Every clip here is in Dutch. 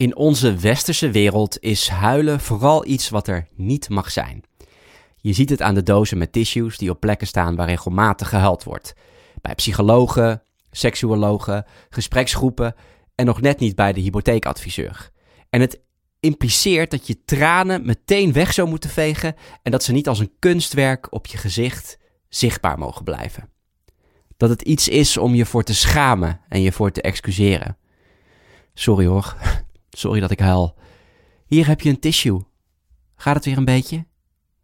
In onze westerse wereld is huilen vooral iets wat er niet mag zijn. Je ziet het aan de dozen met tissues die op plekken staan waar regelmatig gehuild wordt. Bij psychologen, seksuologen, gespreksgroepen en nog net niet bij de hypotheekadviseur. En het impliceert dat je tranen meteen weg zou moeten vegen en dat ze niet als een kunstwerk op je gezicht zichtbaar mogen blijven. Dat het iets is om je voor te schamen en je voor te excuseren. Sorry hoor, sorry dat ik huil. Hier heb je een tissue. Gaat het weer een beetje?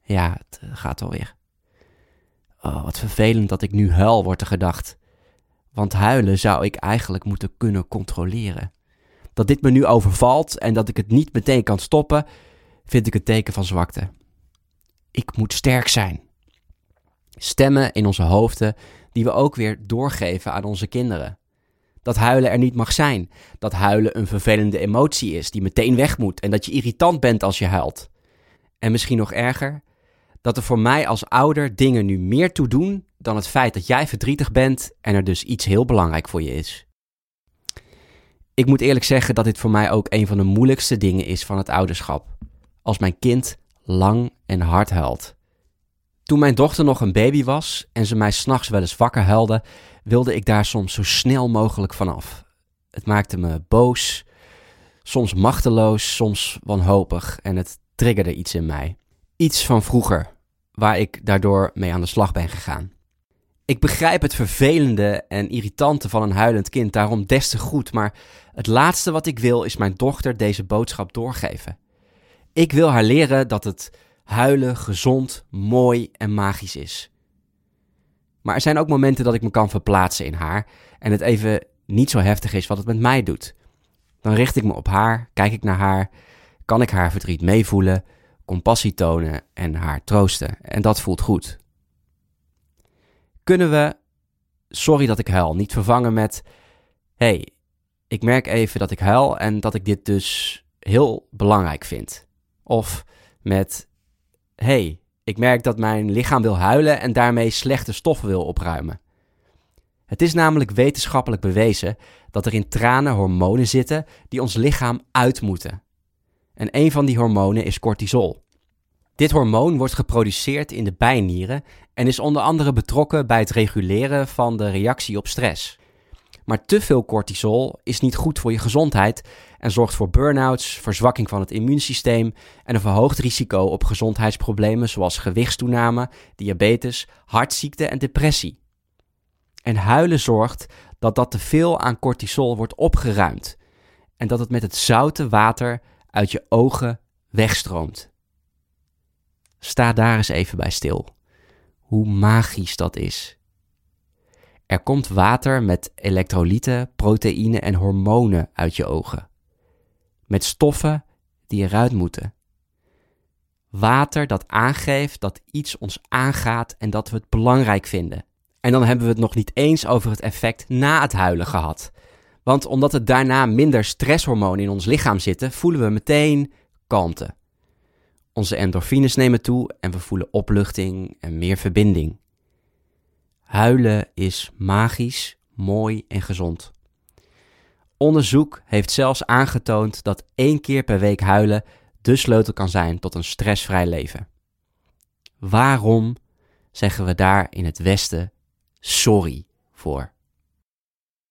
Ja, het eh, gaat alweer. Oh, wat vervelend dat ik nu huil, wordt er gedacht. Want huilen zou ik eigenlijk moeten kunnen controleren. Dat dit me nu overvalt en dat ik het niet meteen kan stoppen, vind ik een teken van zwakte. Ik moet sterk zijn. Stemmen in onze hoofden die we ook weer doorgeven aan onze kinderen. Dat huilen er niet mag zijn. Dat huilen een vervelende emotie is die meteen weg moet en dat je irritant bent als je huilt. En misschien nog erger, dat er voor mij als ouder dingen nu meer toe doen dan het feit dat jij verdrietig bent en er dus iets heel belangrijk voor je is. Ik moet eerlijk zeggen dat dit voor mij ook een van de moeilijkste dingen is van het ouderschap. Als mijn kind lang en hard huilt. Toen mijn dochter nog een baby was en ze mij s'nachts wel eens wakker huilde, wilde ik daar soms zo snel mogelijk vanaf. Het maakte me boos, soms machteloos, soms wanhopig en het triggerde iets in mij. Iets van vroeger, waar ik daardoor mee aan de slag ben gegaan. Ik begrijp het vervelende en irritante van een huilend kind daarom des te goed, maar het laatste wat ik wil is mijn dochter deze boodschap doorgeven. Ik wil haar leren dat het huilen gezond, mooi en magisch is. Maar er zijn ook momenten dat ik me kan verplaatsen in haar en het even niet zo heftig is wat het met mij doet. Dan richt ik me op haar, kijk ik naar haar, kan ik haar verdriet meevoelen, compassie tonen en haar troosten. En dat voelt goed. Kunnen we, sorry dat ik huil, niet vervangen met, hey, ik merk even dat ik huil en dat ik dit dus heel belangrijk vind. Of met, hey, ik merk dat mijn lichaam wil huilen en daarmee slechte stoffen wil opruimen. Het is namelijk wetenschappelijk bewezen dat er in tranen hormonen zitten die ons lichaam uit moeten. En een van die hormonen is cortisol. Dit hormoon wordt geproduceerd in de bijnieren en is onder andere betrokken bij het reguleren van de reactie op stress. Maar te veel cortisol is niet goed voor je gezondheid en zorgt voor burn-outs, verzwakking van het immuunsysteem en een verhoogd risico op gezondheidsproblemen zoals gewichtstoename, diabetes, hartziekte en depressie. En huilen zorgt dat dat te veel aan cortisol wordt opgeruimd en dat het met het zoute water uit je ogen wegstroomt. Sta daar eens even bij stil. Hoe magisch dat is. Er komt water met elektrolyten, proteïnen en hormonen uit je ogen. Met stoffen die eruit moeten. Water dat aangeeft dat iets ons aangaat en dat we het belangrijk vinden. En dan hebben we het nog niet eens over het effect na het huilen gehad. Want omdat er daarna minder stresshormonen in ons lichaam zitten, voelen we meteen kalmte. Onze endorfines nemen toe en we voelen opluchting en meer verbinding. Huilen is magisch, mooi en gezond. Onderzoek heeft zelfs aangetoond dat één keer per week huilen de sleutel kan zijn tot een stressvrij leven. Waarom zeggen we daar in het Westen sorry voor?